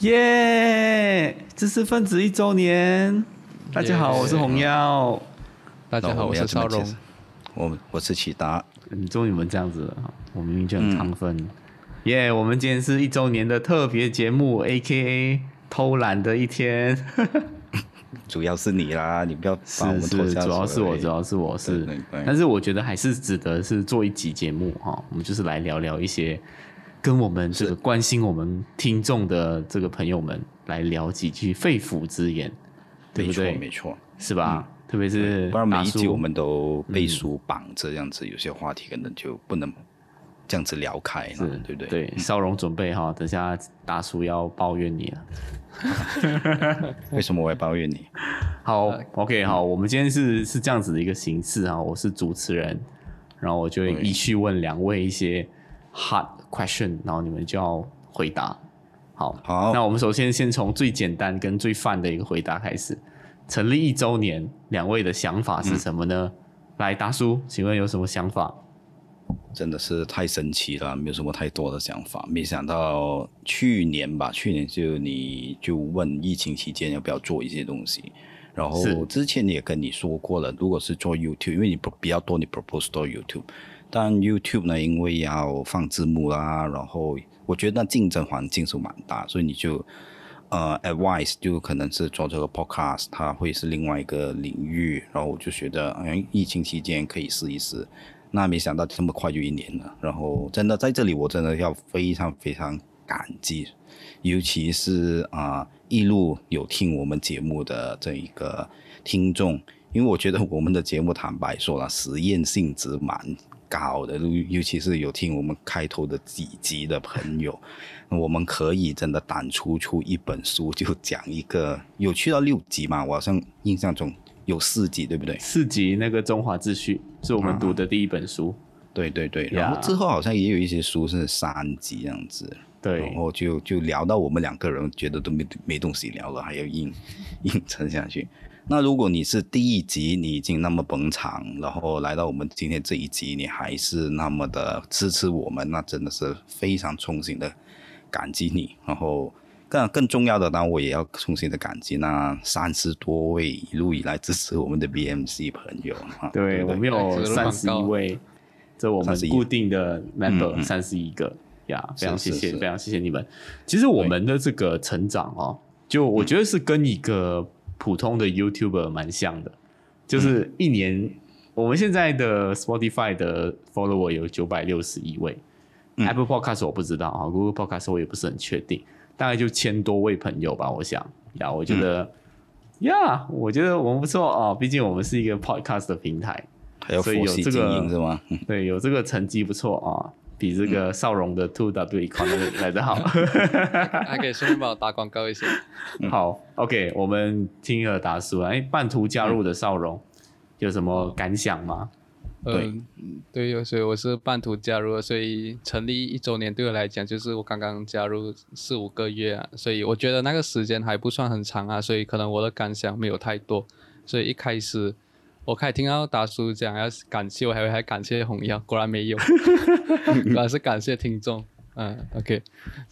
耶！知识分子一周年，大家好，我是红耀。大家好，我是邵荣。我我是启达。你终于们这样子了，我明明就很亢奋。耶！我们今天是一周年的特别节目，A K A 偷懒的一天。主要是你啦，你不要把我们拖下主要是我，主要是我是。但是我觉得还是值得是做一集节目哈，我们就是来聊聊一些。跟我们这个关心我们听众的这个朋友们来聊几句肺腑之言，对不对？没错，是吧？特别是不然每一集我们都背书绑着，这样子有些话题可能就不能这样子聊开，了，对不对？对，少荣准备哈，等下大叔要抱怨你了。为什么我要抱怨你？好，OK，好，我们今天是是这样子的一个形式啊，我是主持人，然后我就会依序问两位一些 hard。question，然后你们就要回答。好，好，那我们首先先从最简单跟最泛的一个回答开始。成立一周年，两位的想法是什么呢？来，大叔，请问有什么想法？真的是太神奇了，没有什么太多的想法。没想到去年吧，去年就你就问疫情期间要不要做一些东西，然后之前也跟你说过了，如果是做 YouTube，因为你比较多，你 propose 做 YouTube。但 YouTube 呢，因为要放字幕啦，然后我觉得那竞争环境是蛮大，所以你就呃 advice 就可能是做这个 podcast，它会是另外一个领域。然后我就觉得，哎，疫情期间可以试一试。那没想到这么快就一年了。然后真的在这里，我真的要非常非常感激，尤其是啊一路有听我们节目的这一个听众，因为我觉得我们的节目坦白说了，实验性质蛮。高的，尤其是有听我们开头的几集的朋友，我们可以真的胆出出一本书，就讲一个有去到六集嘛？我好像印象中有四集，对不对？四集那个《中华秩序》是我们读的第一本书，对对对。然后之后好像也有一些书是三集这样子，对。然后就就聊到我们两个人觉得都没没东西聊了，还要硬硬撑下去。那如果你是第一集你已经那么捧场，然后来到我们今天这一集，你还是那么的支持我们，那真的是非常衷心的感激你。然后更更重要的，当然我也要衷心的感激那三十多位一路以来支持我们的 BMC 朋友啊。对，我们有三十一位，这我们固定的 member 三十一个呀，非常谢谢，非常谢谢你们。其实我们的这个成长哦，就我觉得是跟一个。普通的 YouTuber 蛮像的，就是一年，我们现在的 Spotify 的 follower 有九百六十一位，Apple Podcast 我不知道啊，Google Podcast 我也不是很确定，大概就千多位朋友吧，我想。呀，我觉得呀，我觉得我们不错啊，毕竟我们是一个 Podcast 的平台，所以有这个是吗？对，有这个成绩不错啊。比这个少荣的 Two W Economy 来的好，还可以 顺便帮我打广告一下。好，OK，我们听了达叔，哎，半途加入的少荣有什么感想吗？对，对，所以我是半途加入，所以成立一周年对我来讲就是我刚刚加入四五个月啊，所以我觉得那个时间还不算很长啊，所以可能我的感想没有太多，所以一开始。我开始听到达叔讲要感谢我，还会还感谢红药，果然没有，果然是感谢听众。嗯，OK。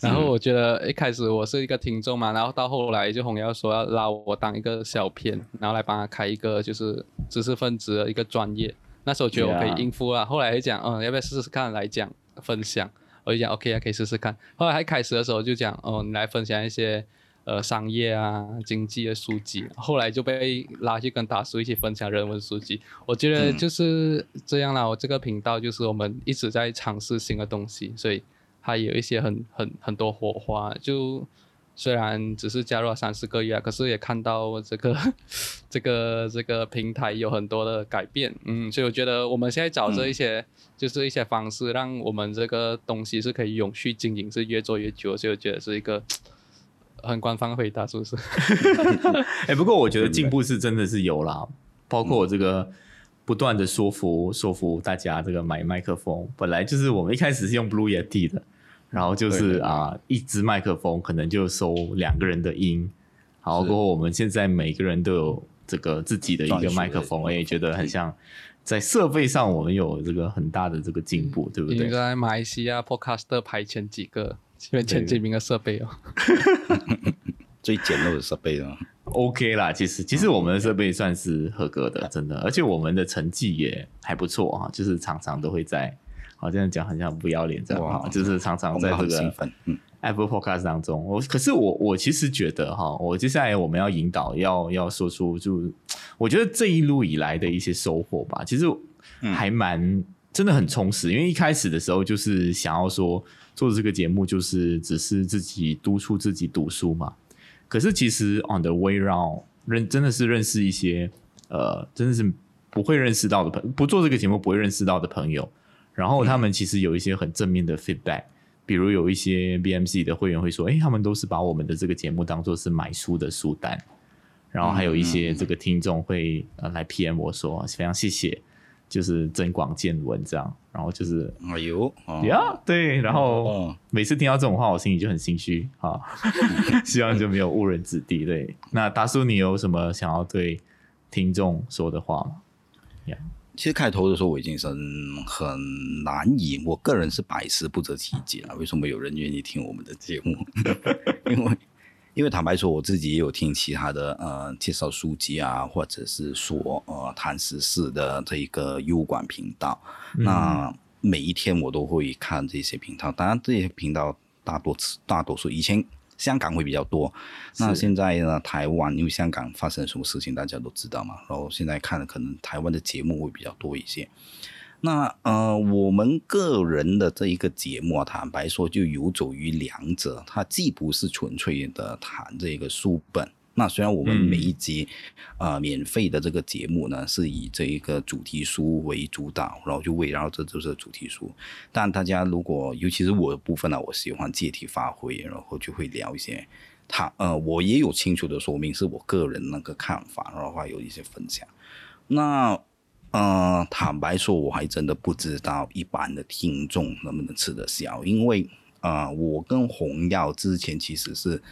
然后我觉得一开始我是一个听众嘛，然后到后来就红药说要拉我当一个小片，然后来帮他开一个就是知识分子的一个专业。那时候觉得我可以应付啊，后来就讲嗯要不要试试看来讲分享，我就讲 OK 啊可以试试看。后来还开始的时候就讲哦你来分享一些。呃，商业啊，经济的书籍，后来就被拉去跟大叔一起分享人文书籍。我觉得就是这样啦。我这个频道就是我们一直在尝试新的东西，所以它有一些很很很多火花。就虽然只是加入了三四个月，可是也看到这个 这个这个平台有很多的改变。嗯，所以我觉得我们现在找着一些就是一些方式，让我们这个东西是可以永续经营，是越做越久。所以我觉得是一个。很官方回答是不是？哎，不过我觉得进步是真的是有啦，包括我这个不断的说服说服大家这个买麦克风，本来就是我们一开始是用 Blue Yeti 的，然后就是啊一支麦克风可能就收两个人的音，好过后我们现在每个人都有这个自己的一个麦克风，我也觉得很像在设备上我们有这个很大的这个进步，对不对？在马来西亚 Podcast 排前几个。前前几名的设备哦，最简陋的设备了。OK 啦，其实其实我们的设备算是合格的，真的，而且我们的成绩也还不错啊，就是常常都会在，好这样讲好像不要脸这样，就是常常在这个 Apple Podcast 当中。我可是我我其实觉得哈，我接下来我们要引导要要说出，就我觉得这一路以来的一些收获吧，其实还蛮真的很充实，因为一开始的时候就是想要说做这个节目，就是只是自己督促自己读书嘛。可是其实 on the way round 认真的是认识一些呃真的是不会认识到的朋不做这个节目不会认识到的朋友，然后他们其实有一些很正面的 feedback，比如有一些 BMC 的会员会说，哎，他们都是把我们的这个节目当做是买书的书单，然后还有一些这个听众会呃来 PM 我说非常谢谢。就是增广见闻这样，然后就是哎呦呀，对，然后每次听到这种话，我心里就很心虚啊，希望就没有误人子弟。对，那大叔，你有什么想要对听众说的话吗？呀，其实开头的时候我已经是很难以，我个人是百思不得其解啊，为什么有人愿意听我们的节目？因为。因为坦白说，我自己也有听其他的呃介绍书籍啊，或者是说呃谈时事的这一个优管频道。那每一天我都会看这些频道，当然这些频道大多大多数以前香港会比较多，那现在呢台湾因为香港发生什么事情大家都知道嘛，然后现在看的可能台湾的节目会比较多一些。那呃，我们个人的这一个节目啊，坦白说就游走于两者，它既不是纯粹的谈这个书本。那虽然我们每一集呃免费的这个节目呢，是以这一个主题书为主导，然后就围绕着就是主题书。但大家如果尤其是我的部分呢，我喜欢借题发挥，然后就会聊一些他呃，我也有清楚的说明是我个人那个看法，然后话有一些分享。那。呃，坦白说，我还真的不知道一般的听众能不能吃得消，因为啊，我跟红药之前其实是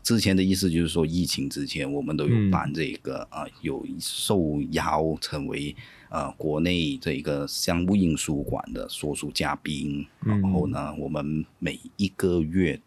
之前的意思就是说，疫情之前我们都有办这个啊，有受邀成为呃国内这个商务印书馆的说书嘉宾，然后呢，我们每一个月，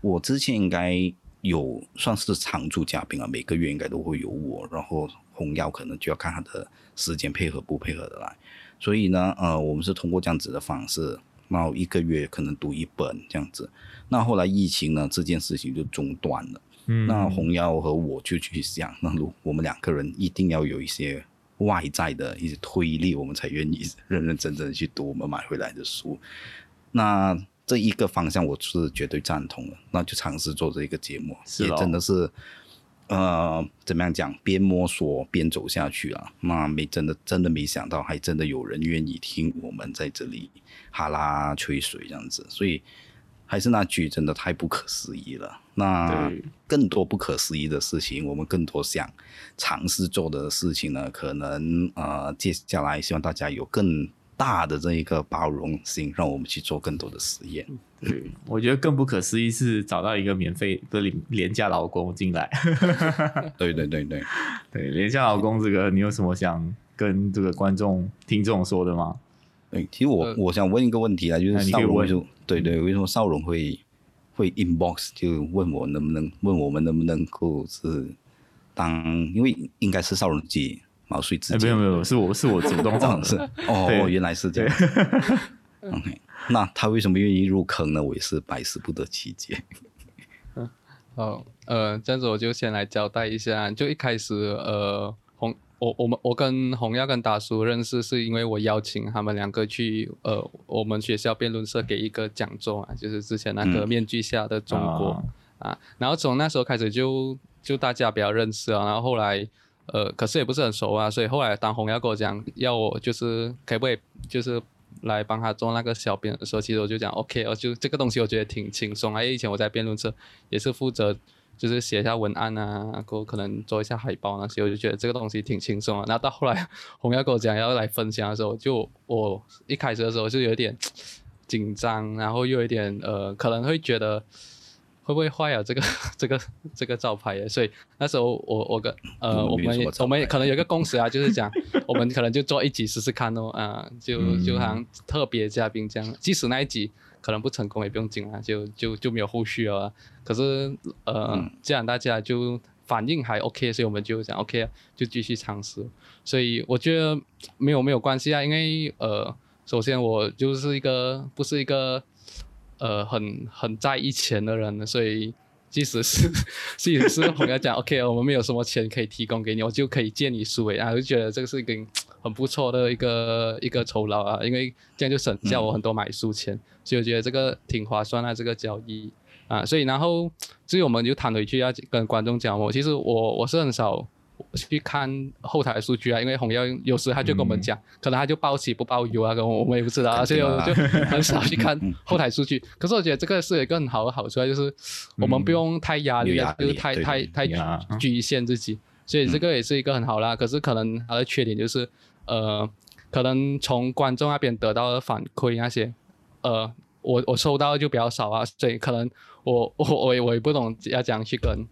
我之前应该有算是常驻嘉宾啊，每个月应该都会有我，然后红药可能就要看他的。时间配合不配合的来，所以呢，呃，我们是通过这样子的方式，然后一个月可能读一本这样子。那后来疫情呢，这件事情就中断了。嗯，那红妖和我就去想，那如我们两个人一定要有一些外在的一些推力，我们才愿意认认真真的去读我们买回来的书。那这一个方向我是绝对赞同的，那就尝试做这一个节目，也真的是。呃，怎么样讲？边摸索边走下去啊！那没真的真的没想到，还真的有人愿意听我们在这里哈拉吹水这样子，所以还是那句，真的太不可思议了。那更多不可思议的事情，我们更多想尝试做的事情呢？可能呃，接下来希望大家有更。大的这一个包容性，让我们去做更多的实验。对，我觉得更不可思议是找到一个免费的廉廉价劳工进来。对对对对对，廉价劳工这个，你有什么想跟这个观众听众说的吗？对，其实我我想问一个问题啊，就是少荣就对对，为什么少荣会会 inbox 就问我能不能问我们能不能够是当，因为应该是少荣己。毛遂自荐？没有没有，是我是我主动 尝试。哦，原来是这样。OK，那他为什么愿意入坑呢？我也是百思不得其解。嗯，好，呃，这样子我就先来交代一下。就一开始，呃，红我我们我跟红耀跟达叔认识，是因为我邀请他们两个去呃我们学校辩论社给一个讲座啊，就是之前那个面具下的中国啊。然后从那时候开始就就大家比较认识啊，然后后来。呃，可是也不是很熟啊，所以后来当红要跟我讲要我就是可不可以就是来帮他做那个小编的时候，其实我就讲 OK，我就这个东西我觉得挺轻松啊，因为以前我在辩论社也是负责就是写一下文案啊，然后可能做一下海报那些，我就觉得这个东西挺轻松啊。那到后来红要跟我讲要来分享的时候，就我一开始的时候就有点紧张，然后又有点呃可能会觉得。会不会坏啊？这个 这个这个招牌？所以那时候我我跟呃我们我们可能有个共识啊，就是讲我们可能就做一集试试看哦，啊，就就好像特别嘉宾这样，即使那一集可能不成功也不用紧啊，就就就没有后续了。可是呃，既然大家就反应还 OK，所以我们就讲 OK，就继续尝试。所以我觉得没有没有关系啊，因为呃，首先我就是一个不是一个呃很很在意钱的人，所以。即使是，即使是朋友讲 OK，我们没有什么钱可以提供给你，我就可以借你书诶，然后就觉得这个是一个很不错的一个一个酬劳啊，因为这样就省下我很多买书钱，所以我觉得这个挺划算啊这个交易啊，所以然后至于我们就谈回去要跟观众讲我，其实我我是很少。去看后台数据啊，因为红耀有时他就跟我们讲，可能他就报喜不报忧啊，跟我我们也不知道，所以我就 很少去看后台数据。可是我觉得这个是一个很好的好处啊，就是我们不用太压力，就是太太太局限自己，所以这个也是一个很好啦。可是可能它的缺点就是，呃，可能从观众那边得到的反馈那些，呃，我我收到就比较少啊，所以可能我我我我也不懂要怎样去跟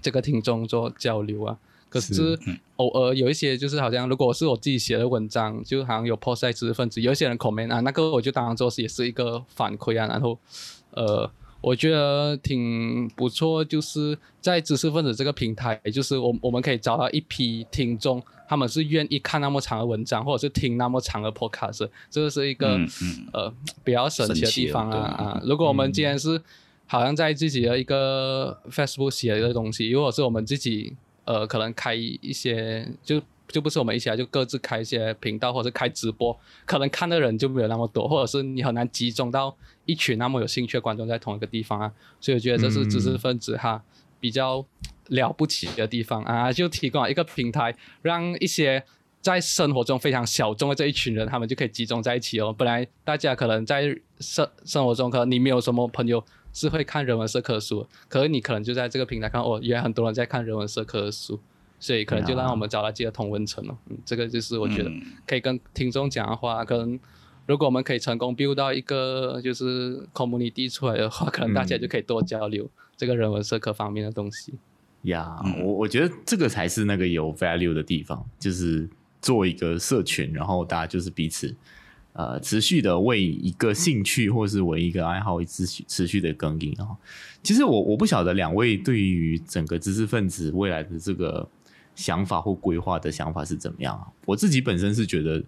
这个听众做交流啊。可是偶尔有一些就是好像，如果是我自己写的文章，就好像有 post 在知识分子，有一些人 comment 啊，那个我就当然做是也是一个反馈啊。然后，呃，我觉得挺不错，就是在知识分子这个平台，就是我我们可以找到一批听众，他们是愿意看那么长的文章，或者是听那么长的 podcast，这个是一个呃比较神奇的地方啊啊！如果我们今天是好像在自己的一个 Facebook 写的东西，如果是我们自己。呃，可能开一些就就不是我们一起来，就各自开一些频道或者开直播，可能看的人就没有那么多，或者是你很难集中到一群那么有兴趣的观众在同一个地方啊。所以我觉得这是知识分子哈比较了不起的地方啊，就提供了一个平台，让一些在生活中非常小众的这一群人，他们就可以集中在一起哦。本来大家可能在生生活中，可能你没有什么朋友。是会看人文社科的书，可是你可能就在这个平台看哦，原来很多人在看人文社科的书，所以可能就让我们找到自己的同温层了。嗯，这个就是我觉得可以跟听众讲的话，可能如果我们可以成功 build 到一个就是 community 出来的话，可能大家就可以多交流这个人文社科方面的东西。呀，我我觉得这个才是那个有 value 的地方，就是做一个社群，然后大家就是彼此。呃，持续的为一个兴趣或是为一个爱好，持续持续的耕耘啊。其实我我不晓得两位对于整个知识分子未来的这个想法或规划的想法是怎么样啊？我自己本身是觉得，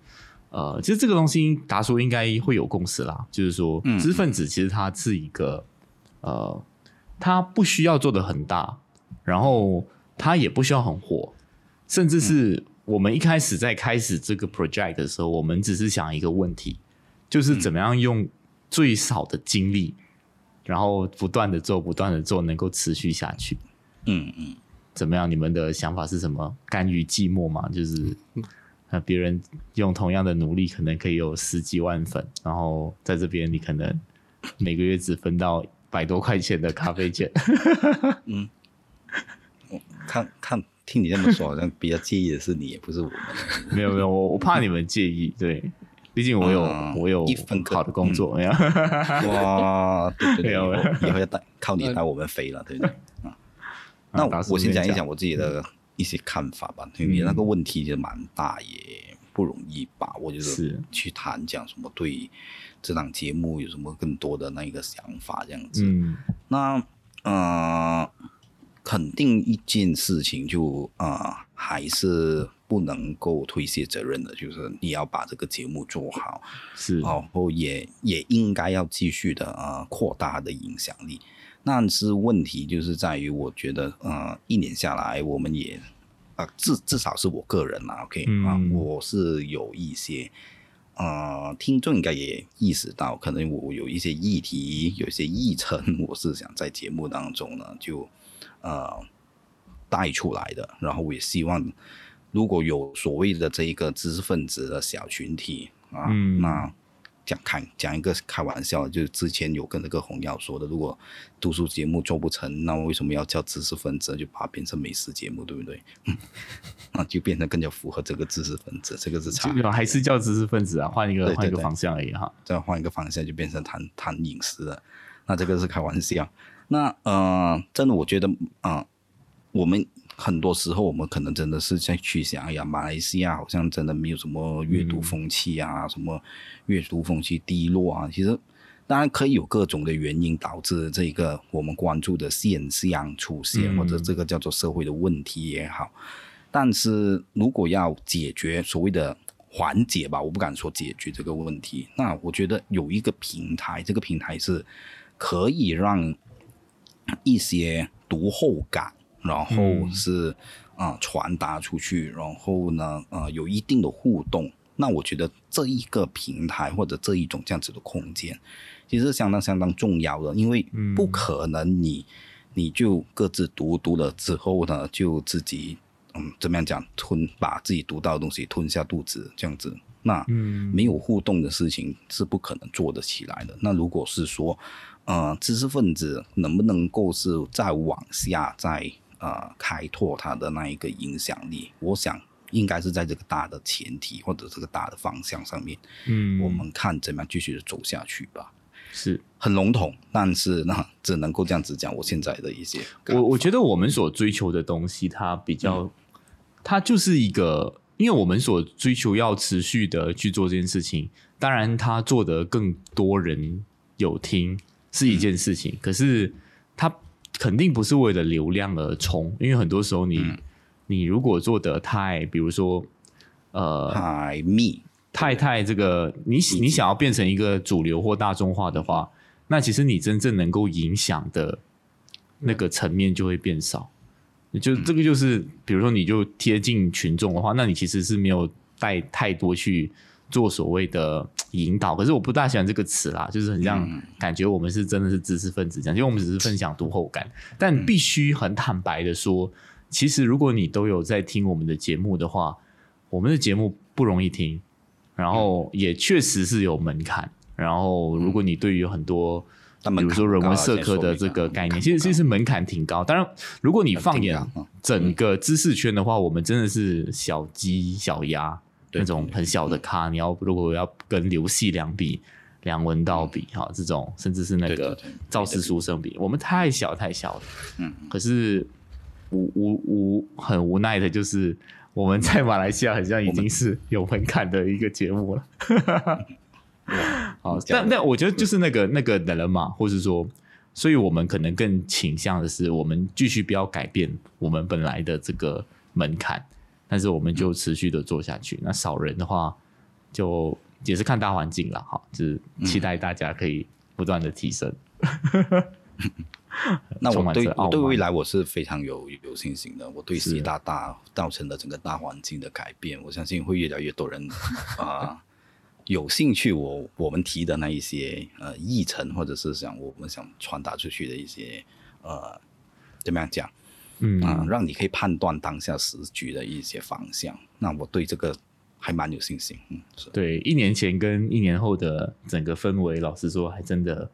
呃，其实这个东西达叔应该会有共识啦，就是说，知识分子其实他是一个，呃，他不需要做的很大，然后他也不需要很火，甚至是。我们一开始在开始这个 project 的时候，我们只是想一个问题，就是怎么样用最少的精力，然后不断的做，不断的做，能够持续下去。嗯嗯，怎么样？你们的想法是什么？甘于寂寞吗？就是那别人用同样的努力，可能可以有十几万粉，然后在这边你可能每个月只分到百多块钱的咖啡钱。嗯，看看。听你这么说，好像比较介意的是你，也不是我们。没有没有，我我怕你们介意，对，毕竟我有我有一份好的工作，哇，对对对，以后要带靠你带我们飞了，对不对？啊，那我先讲一讲我自己的一些看法吧。因为那个问题就蛮大，也不容易把握，就是去谈讲什么对这档节目有什么更多的那个想法这样子。嗯，那呃。肯定一件事情就啊，还是不能够推卸责任的，就是你要把这个节目做好，是，然后也也应该要继续的啊扩大的影响力。但是问题就是在于，我觉得呃一年下来，我们也啊至至少是我个人啦，OK 啊，我是有一些呃听众应该也意识到，可能我有一些议题，有一些议程，我是想在节目当中呢就。呃，带出来的，然后我也希望，如果有所谓的这一个知识分子的小群体啊，那讲开讲一个开玩笑，就之前有跟那个红耀说的，如果读书节目做不成，那为什么要叫知识分子？就把它变成美食节目，对不对？那就变得更加符合这个知识分子，这个是差，还是叫知识分子啊？换一个换一个方向而已哈，再换一个方向就变成谈谈饮食了，那这个是开玩笑。那呃，真的，我觉得啊，我们很多时候，我们可能真的是在去想，哎呀，马来西亚好像真的没有什么阅读风气啊，什么阅读风气低落啊。其实当然可以有各种的原因导致这个我们关注的现象出现，或者这个叫做社会的问题也好。但是如果要解决所谓的缓解吧，我不敢说解决这个问题。那我觉得有一个平台，这个平台是可以让一些读后感，然后是啊传达出去，然后呢呃有一定的互动。那我觉得这一个平台或者这一种这样子的空间，其实相当相当重要的，因为不可能你你就各自读读了之后呢，就自己嗯怎么样讲吞把自己读到的东西吞下肚子这样子，那没有互动的事情是不可能做得起来的。那如果是说呃知识分子能不能够是再往下再呃开拓他的那一个影响力，我想。应该是在这个大的前提或者这个大的方向上面，嗯，我们看怎么样继续的走下去吧。是很笼统，但是那，只能够这样子讲。我现在的一些，我我觉得我们所追求的东西，它比较，它就是一个，因为我们所追求要持续的去做这件事情。当然，它做的更多人有听是一件事情，可是它肯定不是为了流量而冲，因为很多时候你。你如果做的太，比如说，呃，太密，太太这个，你你想要变成一个主流或大众化的话，那其实你真正能够影响的那个层面就会变少。就这个就是，比如说你就贴近群众的话，那你其实是没有带太多去做所谓的引导。可是我不大喜欢这个词啦，就是很像感觉我们是真的是知识分子这样，因为我们只是分享读后感，但必须很坦白的说。其实，如果你都有在听我们的节目的话，我们的节目不容易听，然后也确实是有门槛。然后，如果你对于很多，比如说人文社科的这个概念，其实其实门槛挺高。当然，如果你放眼整个知识圈的话，我们真的是小鸡小鸭那种很小的咖。你要如果要跟刘细良比、梁文道比，哈，这种甚至是那个赵氏书生比，我们太小太小了。嗯，可是。无无无，很无奈的就是我们在马来西亚好像已经是有门槛的一个节目了。好，但但我觉得就是那个那个的人嘛，或是说，所以我们可能更倾向的是，我们继续不要改变我们本来的这个门槛，但是我们就持续的做下去。那少人的话，就也是看大环境了哈，就是期待大家可以不断的提升。那我对我对未来我是非常有有信心的。我对习大大造成的整个大环境的改变，我相信会越来越多人 啊有兴趣。我我们提的那一些呃议程，或者是想我们想传达出去的一些呃怎么样讲，嗯啊，让你可以判断当下时局的一些方向。那我对这个还蛮有信心。嗯，对，一年前跟一年后的整个氛围，老实说，还真的。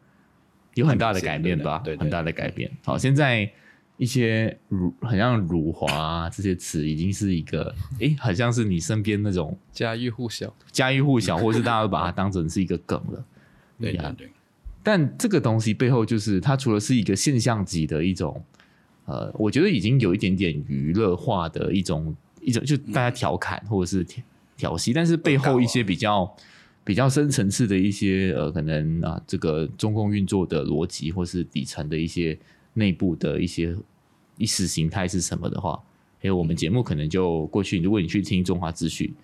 有很大的改变吧，对，很大的改变。好，现在一些辱，很像辱华这些词，已经是一个，哎，好像是你身边那种家喻户晓、家喻户晓，或是大家都把它当成是一个梗了。对呀，对。但这个东西背后，就是它除了是一个现象级的一种，呃，我觉得已经有一点点娱乐化的一种一种，就大家调侃或者是调调戏，但是背后一些比较。比较深层次的一些呃，可能啊，这个中共运作的逻辑，或是底层的一些内部的一些意识形态是什么的话，哎，我们节目可能就过去，如果你去听中华资讯，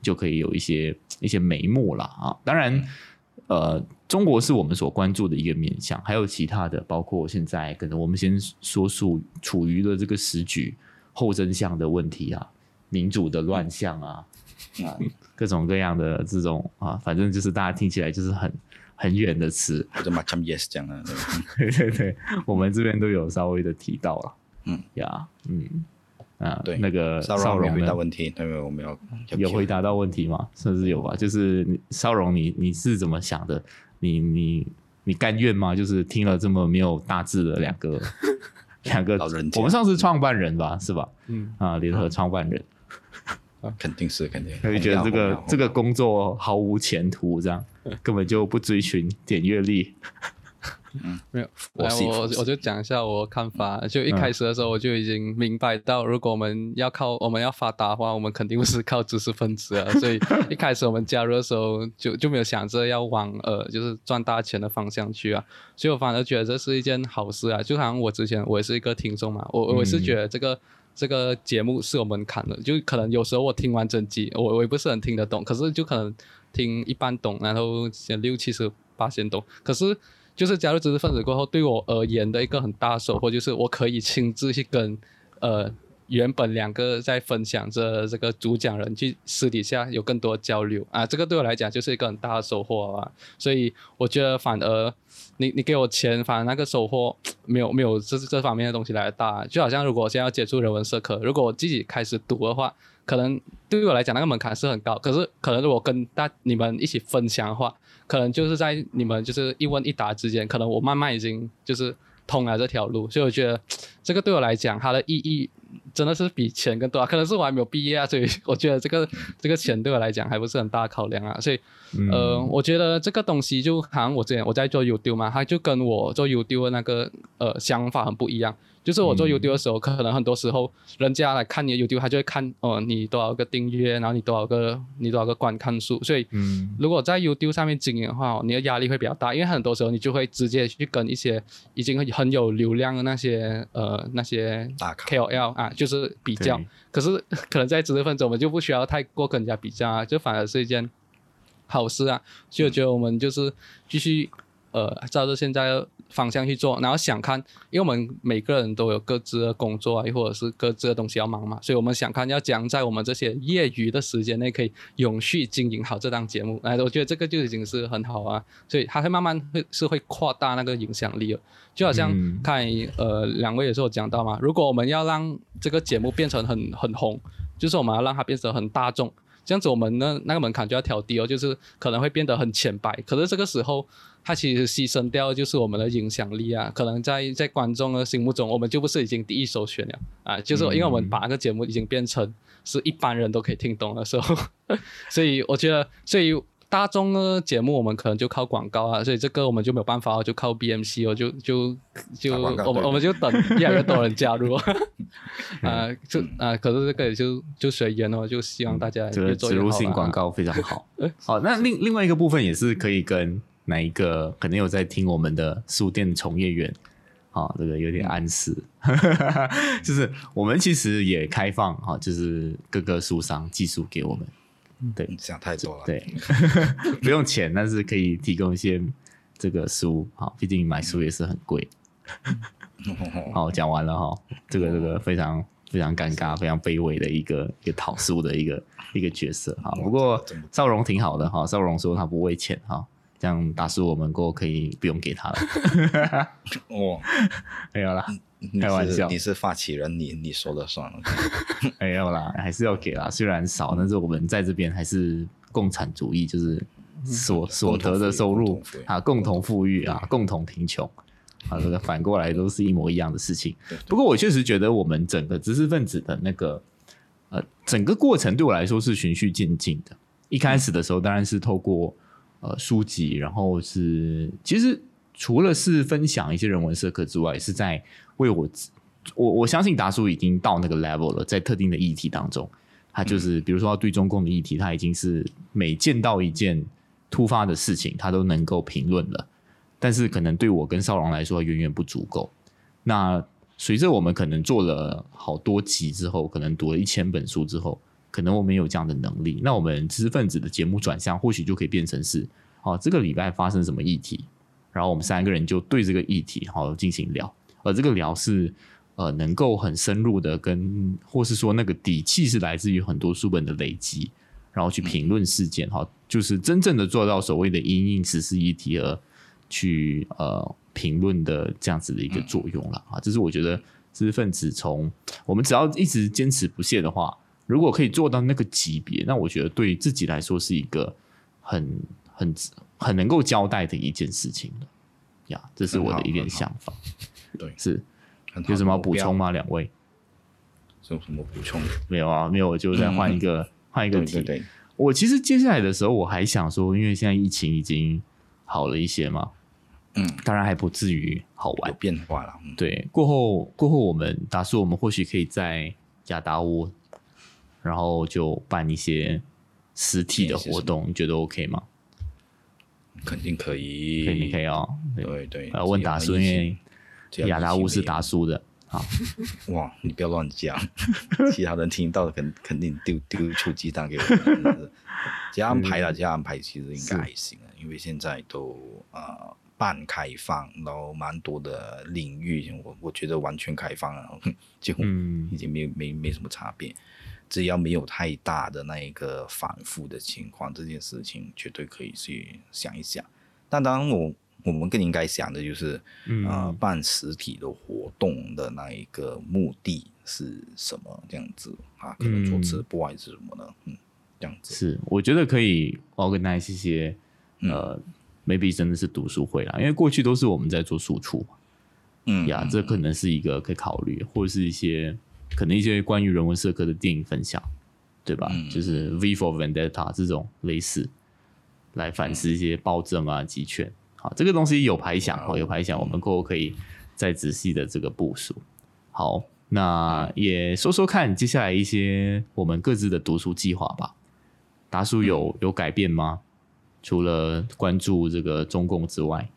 就可以有一些一些眉目了啊。当然，呃，中国是我们所关注的一个面向，还有其他的，包括现在可能我们先说处处于的这个时局后真相的问题啊，民主的乱象啊。啊，各种各样的这种啊，反正就是大家听起来就是很很远的词，或者 much yes 讲的，对。对对，我们这边都有稍微的提到了，嗯。呀，嗯啊，对，那个邵荣回答问题，因为我们要有回答到问题吗？甚至有吧？就是邵荣，你你是怎么想的？你你你甘愿吗？就是听了这么没有大志的两个 两个，我们上次创办人吧，是吧？嗯啊，联合创办人。肯定是肯定，他就觉得这个这个工作毫无前途，这样 根本就不追寻点阅率。没有，来我我就讲一下我看法。就一开始的时候，我就已经明白到，如果我们要靠我们要发达的话，我们肯定不是靠知识分子啊。所以一开始我们加入的时候，就就没有想着要往呃就是赚大钱的方向去啊。所以我反而觉得这是一件好事啊。就好像我之前我也是一个听众嘛，我我是觉得这个这个节目是有门槛的，就可能有时候我听完整集，我我也不是很听得懂，可是就可能听一半懂，然后六七十八先懂，可是。就是加入知识分子过后，对我而言的一个很大收获，就是我可以亲自去跟，呃，原本两个在分享着这个主讲人去私底下有更多交流啊，这个对我来讲就是一个很大的收获啊。所以我觉得反而你你给我钱，反而那个收获没有没有这这方面的东西来的大。就好像如果我现在要接触人文社科，如果我自己开始读的话，可能对于我来讲那个门槛是很高，可是可能如果跟大你们一起分享的话。可能就是在你们就是一问一答之间，可能我慢慢已经就是通了这条路，所以我觉得这个对我来讲，它的意义真的是比钱更多啊。可能是我还没有毕业啊，所以 我觉得这个这个钱对我来讲还不是很大的考量啊。所以呃，我觉得这个东西就好像我之前我在做 YouTube 嘛，它就跟我做 YouTube 的那个呃想法很不一样。就是我做 YouTube 的时候，可能很多时候人家来看你的 YouTube，他就会看哦，你多少个订阅，然后你多少个你多少个观看数。所以，如果在 YouTube 上面经营的话，你的压力会比较大，因为很多时候你就会直接去跟一些已经很有流量的那些呃那些 KOL 啊，就是比较。可是 可能在知识分子，我们就不需要太过跟人家比较啊，就反而是一件好事啊。所以我觉得我们就是继续呃照着现在。方向去做，然后想看，因为我们每个人都有各自的工作啊，又或者是各自的东西要忙嘛，所以我们想看要讲在我们这些业余的时间内，可以永续经营好这档节目。哎，我觉得这个就已经是很好啊，所以它会慢慢会是会扩大那个影响力了。就好像看呃两位也是有讲到嘛，如果我们要让这个节目变成很很红，就是我们要让它变成很大众，这样子我们呢那个门槛就要调低哦，就是可能会变得很浅白。可是这个时候。它其实牺牲掉就是我们的影响力啊，可能在在观众的心目中，我们就不是已经第一首选了啊，就是因为我们把那个节目已经变成是一般人都可以听懂的时候，所以我觉得，所以大众的节目我们可能就靠广告啊，所以这个我们就没有办法，就靠 BMC 哦，就就就我们我们就等越来越多人加入 啊，就啊，可是这个也就就随缘哦，就希望大家这个植入性广告非常好，好，那另另外一个部分也是可以跟。哪一个可能有在听我们的书店从业员？啊，这个有点暗示，就是我们其实也开放哈，就是各个书商寄书给我们。对，想太多了。对，不用钱，但是可以提供一些这个书。好，毕竟买书也是很贵。好，讲完了哈，这个这个非常非常尴尬、非常卑微的一个一个讨书的一个一个角色。哈，不过邵荣挺好的哈，邵荣说他不为钱哈。这样打死，我们过可以不用给他了。哦，没有啦，开玩笑。你是发起人，你你说了算了。没有啦，还是要给啦，虽然少，但是我们在这边还是共产主义，就是所所得的收入啊，共同富裕啊，共同贫穷啊，这个反过来都是一模一样的事情。不过我确实觉得我们整个知识分子的那个呃，整个过程对我来说是循序渐进的。一开始的时候，当然是透过。呃，书籍，然后是其实除了是分享一些人文社科之外，是在为我我我相信达叔已经到那个 level 了，在特定的议题当中，他就是比如说对中共的议题，他已经是每见到一件突发的事情，他都能够评论了。但是可能对我跟少龙来说，远远不足够。那随着我们可能做了好多集之后，可能读了一千本书之后。可能我们有这样的能力，那我们知识分子的节目转向，或许就可以变成是：哦，这个礼拜发生什么议题，然后我们三个人就对这个议题好进行聊，而这个聊是呃能够很深入的跟，或是说那个底气是来自于很多书本的累积，然后去评论事件，哈，就是真正的做到所谓的因应实事议题而去呃评论的这样子的一个作用了啊，这是我觉得知识分子从我们只要一直坚持不懈的话。如果可以做到那个级别，那我觉得对自己来说是一个很很很能够交代的一件事情了呀。这是我的一点想法。对，是有什么补充吗？两位有什么补充？没有啊，没有，我就再换一个换一个题。对，我其实接下来的时候我还想说，因为现在疫情已经好了一些嘛，嗯，当然还不至于好玩，变化了。对，过后过后我们打算我们或许可以在亚达屋，然后就办一些实体的活动，你觉得 OK 吗？肯定可以，可以可以哦。对对，呃，问达叔，因为亚达屋是达叔的。好，哇，你不要乱讲，其他人听到肯肯定丢丢出鸡蛋给我。这样安排了，这样安排其实应该还行啊，因为现在都呃半开放，然后蛮多的领域，我我觉得完全开放了，几乎已经没没没什么差别。只要没有太大的那一个反复的情况，这件事情绝对可以去想一想。但当然，我我们更应该想的就是，呃，办实体的活动的那一个目的是什么？这样子啊，可能做直播还是什么呢？嗯，这样子是，我觉得可以 organize 一些，呃，maybe 真的是读书会啦，因为过去都是我们在做输出，嗯呀，这可能是一个可以考虑，或者是一些。可能一些关于人文社科的电影分享，对吧？就是《V for Vendetta》这种类似，来反思一些暴政啊、集权。好，这个东西有排想，哦，有排想，我们过后可以再仔细的这个部署。好，那也说说看，接下来一些我们各自的读书计划吧。达叔有有改变吗？除了关注这个中共之外，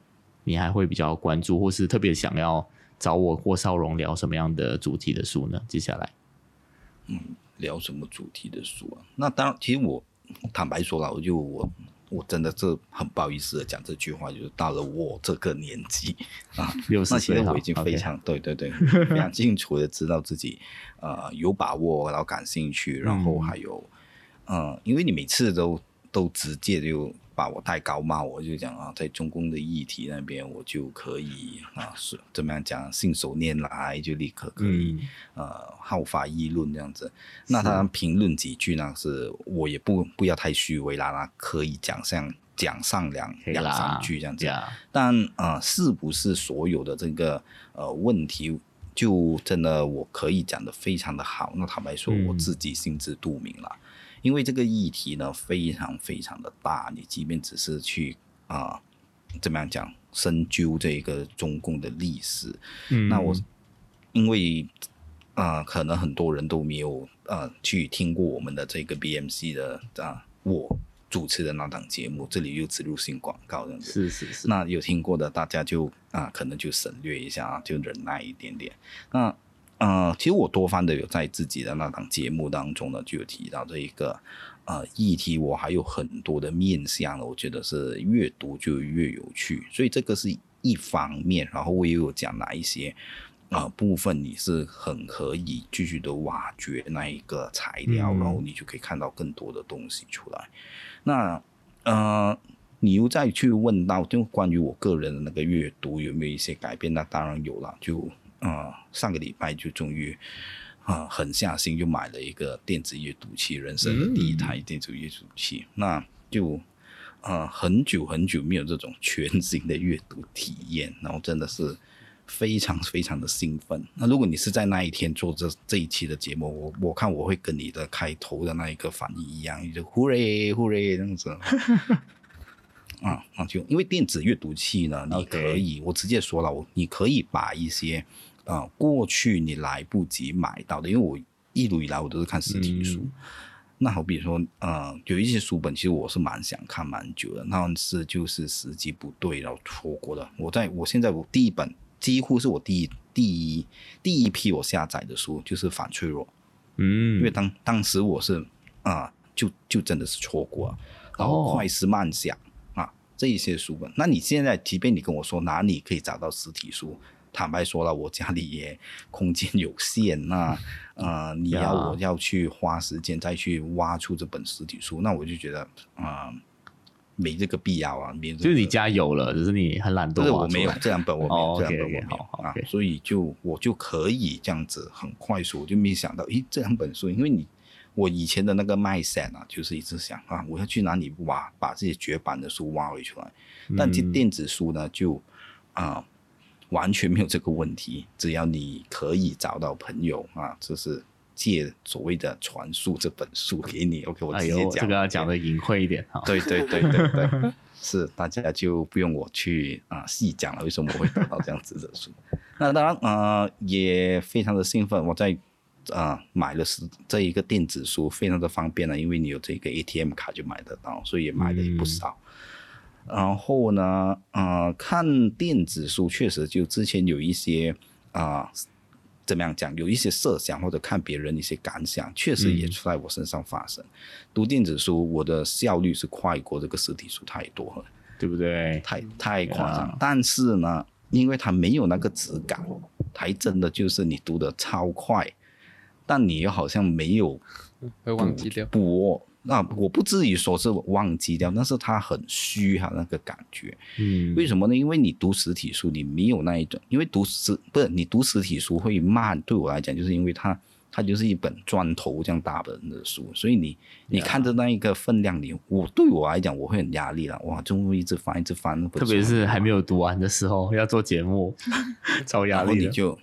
你还会比较关注，或是特别想要？找我或少荣聊什么样的主题的书呢？接下来，嗯，聊什么主题的书啊？那当然，其实我坦白说了，我就我我真的这很不好意思的讲这句话，就是到了我这个年纪 啊，六十岁我已经非常对对对，非常清楚的知道自己呃有把握，然后感兴趣，然后还有嗯，因为你每次都都直接就。把我太高嘛，我就讲啊，在中共的议题那边，我就可以啊，是怎么样讲，信手拈来就立刻可以呃好发议论这样子。那他评论几句呢，是我也不不要太虚伪啦，那可以讲像讲上两两三句这样子。但啊，是不是所有的这个呃问题，就真的我可以讲的非常的好？那坦白说，我自己心知肚明了。因为这个议题呢，非常非常的大，你即便只是去啊，怎么样讲深究这个中共的历史，嗯，那我因为啊，可能很多人都没有呃去听过我们的这个 BMC 的啊，我主持的那档节目，这里又植入性广告这样子，是是是，那有听过的大家就啊，可能就省略一下，就忍耐一点点，那。呃，其实我多番的有在自己的那档节目当中呢，就有提到这一个呃议题，我还有很多的面向了，我觉得是越读就越有趣，所以这个是一方面。然后我也有讲哪一些呃部分你是很可以继续的挖掘那一个材料，然后你就可以看到更多的东西出来。那呃，你又再去问到就关于我个人的那个阅读有没有一些改变？那当然有了，就。啊，上个礼拜就终于啊，狠下心就买了一个电子阅读器，人生的第一台电子阅读器。那就啊，很久很久没有这种全新的阅读体验，然后真的是非常非常的兴奋。那如果你是在那一天做这这一期的节目，我我看我会跟你的开头的那一个反应一样，就呼嘞呼嘞这样子。啊，那就因为电子阅读器呢，你可以，我直接说了，我你可以把一些。啊，过去你来不及买到的，因为我一路以来我都是看实体书。那好比说，呃，有一些书本其实我是蛮想看蛮久的，但是就是时机不对，然后错过了。我在我现在我第一本几乎是我第一第一第一批我下载的书就是《反脆弱》，嗯，因为当当时我是啊，就就真的是错过了。然后《快思慢想》啊，这一些书本，那你现在即便你跟我说哪里可以找到实体书？坦白说了，我家里也空间有限，那呃，你要我要去花时间再去挖出这本实体书，那我就觉得啊，没这个必要啊。就是你家有了，只是你很懒惰。我没有这两本，我没有这两本，我没有啊。所以就我就可以这样子很快速，我就没想到，诶，这两本书，因为你我以前的那个卖线啊，就是一直想啊，我要去哪里挖，把这些绝版的书挖回出来。但这电子书呢，就啊。完全没有这个问题，只要你可以找到朋友啊，就是借所谓的传输这本书给你。OK，我直接讲，这个要讲的隐晦一点哈。对对对对对，是大家就不用我去啊细讲了，为什么我会得到这样子的书？那当然啊，也非常的兴奋，我在啊买了是这一个电子书，非常的方便了，因为你有这个 ATM 卡就买得到，所以也买的也不少。然后呢，呃，看电子书确实就之前有一些啊。怎么样讲？有一些设想或者看别人一些感想，确实也在我身上发生。读电子书，我的效率是快过这个实体书太多了，对不对？太太夸张。但是呢，因为它没有那个质感，还真的就是你读的超快，但你又好像没有会忘记掉补。那我不至于说是忘记掉，但是它很虚哈，那个感觉。嗯，为什么呢？因为你读实体书，你没有那一种，因为读实不是你读实体书会慢。对我来讲，就是因为它它就是一本砖头这样大本的书，所以你你看着那一个分量，你我对我来讲我会很压力了。哇，中午一直翻一直翻，特别是还没有读完的时候要做节目，超压力你。就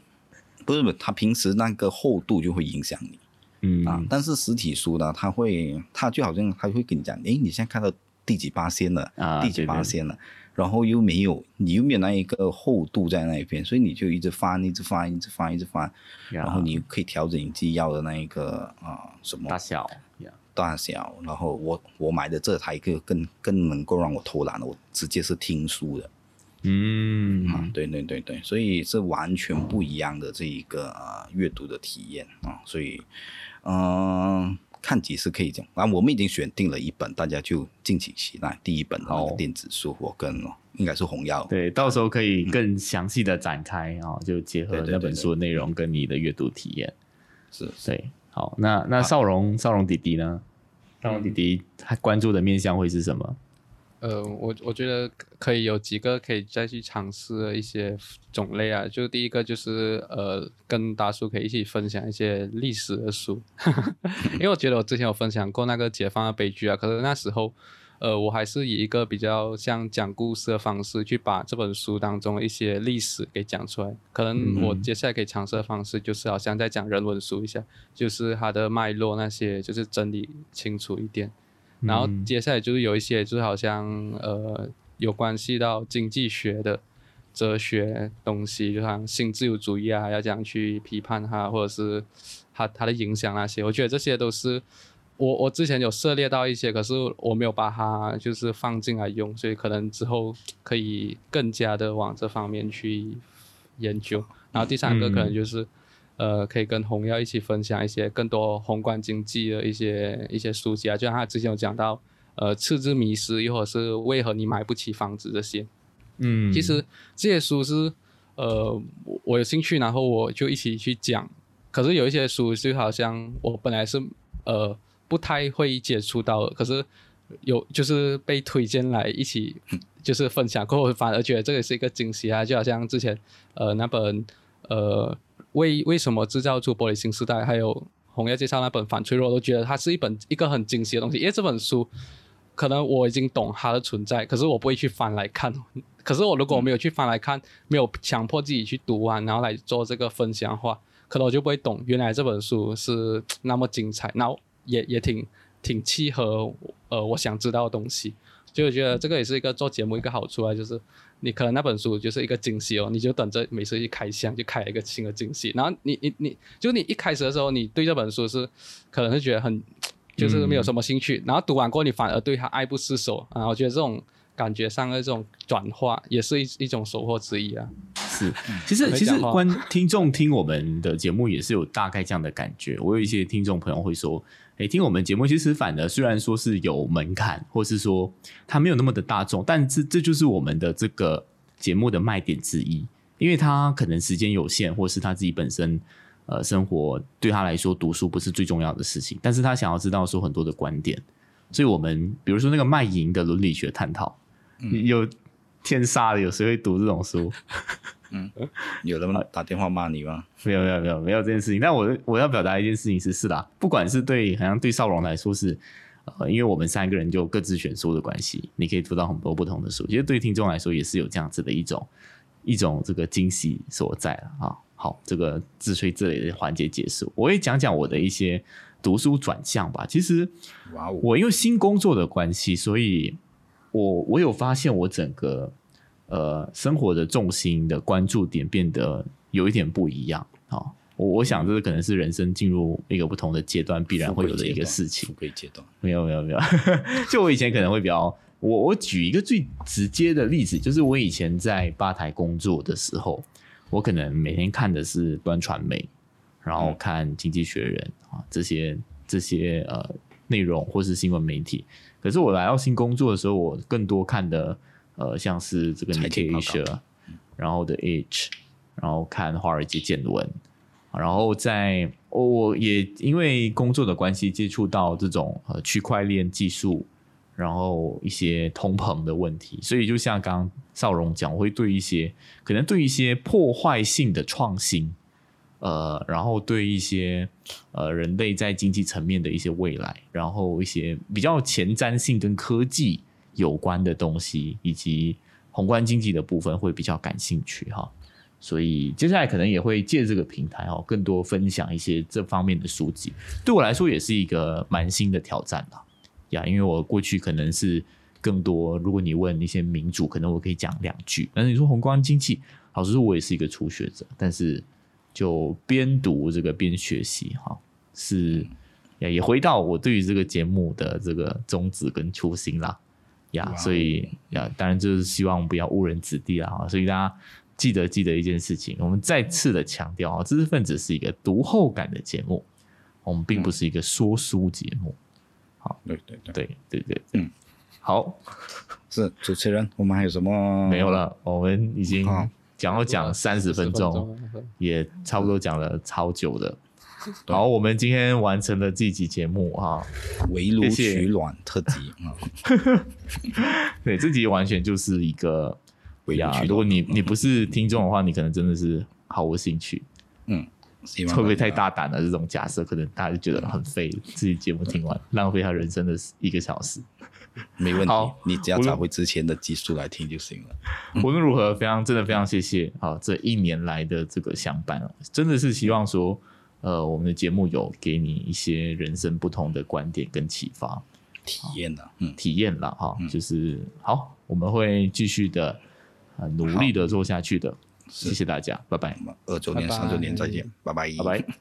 不是不是，它平时那个厚度就会影响你。嗯。啊，但是实体书呢，它会，它就好像它会跟你讲，诶，你现在看到第几八仙了，啊，第几八。仙了，然后又没有，你又没有那一个厚度在那一边，所以你就一直翻，一直翻，一直翻，一直翻，然后你可以调整你自己要的那一个啊什么大小，大小，然后我我买的这台个更更能够让我偷懒了，我直接是听书的，嗯，啊，对对对对，所以是完全不一样的这一个啊阅读的体验啊，所以。嗯，看几次可以讲啊。我们已经选定了一本，大家就敬请期待第一本哦电子书。我跟应该是红药，对，到时候可以更详细的展开啊，就结合那本书的内容跟你的阅读体验。是，对，好，那那少荣少荣弟弟呢？少荣弟弟他关注的面向会是什么？呃，我我觉得可以有几个可以再去尝试的一些种类啊，就第一个就是呃，跟大叔可以一起分享一些历史的书，因为我觉得我之前有分享过那个解放的悲剧啊，可是那时候呃，我还是以一个比较像讲故事的方式去把这本书当中一些历史给讲出来，可能我接下来可以尝试的方式就是好像在讲人文书一下，就是它的脉络那些就是整理清楚一点。然后接下来就是有一些，就是好像呃有关系到经济学的哲学东西，就像新自由主义啊，要这样去批判它，或者是它它的影响那些。我觉得这些都是我我之前有涉猎到一些，可是我没有把它就是放进来用，所以可能之后可以更加的往这方面去研究。然后第三个可能就是。呃，可以跟红耀一起分享一些更多宏观经济的一些一些书籍啊，就像他之前有讲到，呃，赤字迷失，又或者是为何你买不起房子这些。嗯，其实这些书是，呃，我有兴趣，然后我就一起去讲。可是有一些书就好像我本来是呃不太会接触到，可是有就是被推荐来一起就是分享过后，反而觉得这也是一个惊喜啊，就好像之前呃那本呃。为为什么制造出玻璃新时代？还有红叶介绍那本反脆弱，都觉得它是一本一个很惊喜的东西。因为这本书，可能我已经懂它的存在，可是我不会去翻来看。可是我如果没有去翻来看，没有强迫自己去读完，然后来做这个分享的话，可能我就不会懂原来这本书是那么精彩，然后也也挺挺契合呃我想知道的东西。就觉得这个也是一个做节目一个好处啊，就是。你可能那本书就是一个惊喜哦，你就等着每次一开箱就开一个新的惊喜。然后你你你就你一开始的时候，你对这本书是可能是觉得很就是没有什么兴趣，然后读完过后你反而对它爱不释手啊。我觉得这种感觉上的这种转化也是一一种收获之一啊。是，其实其实观听众听我们的节目也是有大概这样的感觉。我有一些听众朋友会说。诶，听我们节目，其实反而虽然说是有门槛，或是说它没有那么的大众，但这 这就是我们的这个节目的卖点之一，因为他可能时间有限，或是他自己本身呃生活对他来说读书不是最重要的事情，但是他想要知道说很多的观点，所以我们比如说那个卖淫的伦理学探讨，有天杀的，有谁会读这种书？嗯，有人打电话骂你吗？没有，没有，没有，没有这件事情。但我我要表达一件事情是，是啦，不管是对好像对少龙来说是，呃，因为我们三个人就各自选书的关系，你可以读到很多不同的书。其实对听众来说也是有这样子的一种一种这个惊喜所在了啊。好，这个自吹自擂的环节结束，我也讲讲我的一些读书转向吧。其实，我因为新工作的关系，所以我我有发现我整个呃生活的重心的关注点变得有一点不一样啊。我我想这个可能是人生进入一个不同的阶段必然会有的一个事情。富贵阶段没有没有没有，就我以前可能会比较。我我举一个最直接的例子，就是我以前在吧台工作的时候，我可能每天看的是端传媒，然后看经济学人啊这些这些呃内容或是新闻媒体。可是我来到新工作的时候，我更多看的呃像是这个 Nikkei Asia，然后的 H，然后看华尔街见闻，然后在我也因为工作的关系接触到这种呃区块链技术。然后一些通膨的问题，所以就像刚刚少荣讲，我会对一些可能对一些破坏性的创新，呃，然后对一些呃人类在经济层面的一些未来，然后一些比较前瞻性跟科技有关的东西，以及宏观经济的部分会比较感兴趣哈。所以接下来可能也会借这个平台哦，更多分享一些这方面的书籍，对我来说也是一个蛮新的挑战吧。呀，因为我过去可能是更多，如果你问一些民主，可能我可以讲两句。但是你说宏观经济，老实说，我也是一个初学者。但是就边读这个边学习，哈，是也，也回到我对于这个节目的这个宗旨跟初心啦。呀，所以呀，当然就是希望不要误人子弟啦。所以大家记得记得一件事情，我们再次的强调啊，知识分子是一个读后感的节目，我们并不是一个说书节目。好，对对对对对对，嗯，好，是主持人，我们还有什么没有了？我们已经讲要讲三十分钟，也差不多讲了超久的。好，我们今天完成了这集节目哈，围炉取暖特辑啊。对，这集完全就是一个呀，如果你你不是听众的话，你可能真的是毫无兴趣。嗯。会不会太大胆了？这种假设可能大家就觉得很废，自己节目听完浪费他人生的一个小时。没问题，你只要找回之前的技术来听就行了。无论如何，非常真的非常谢谢啊！这一年来的这个相伴哦，真的是希望说，呃，我们的节目有给你一些人生不同的观点跟启发、体验了，嗯，体验了哈，就是好，我们会继续的呃，努力的做下去的。谢谢大家，拜拜。二周年、三周年再见，拜拜，拜拜。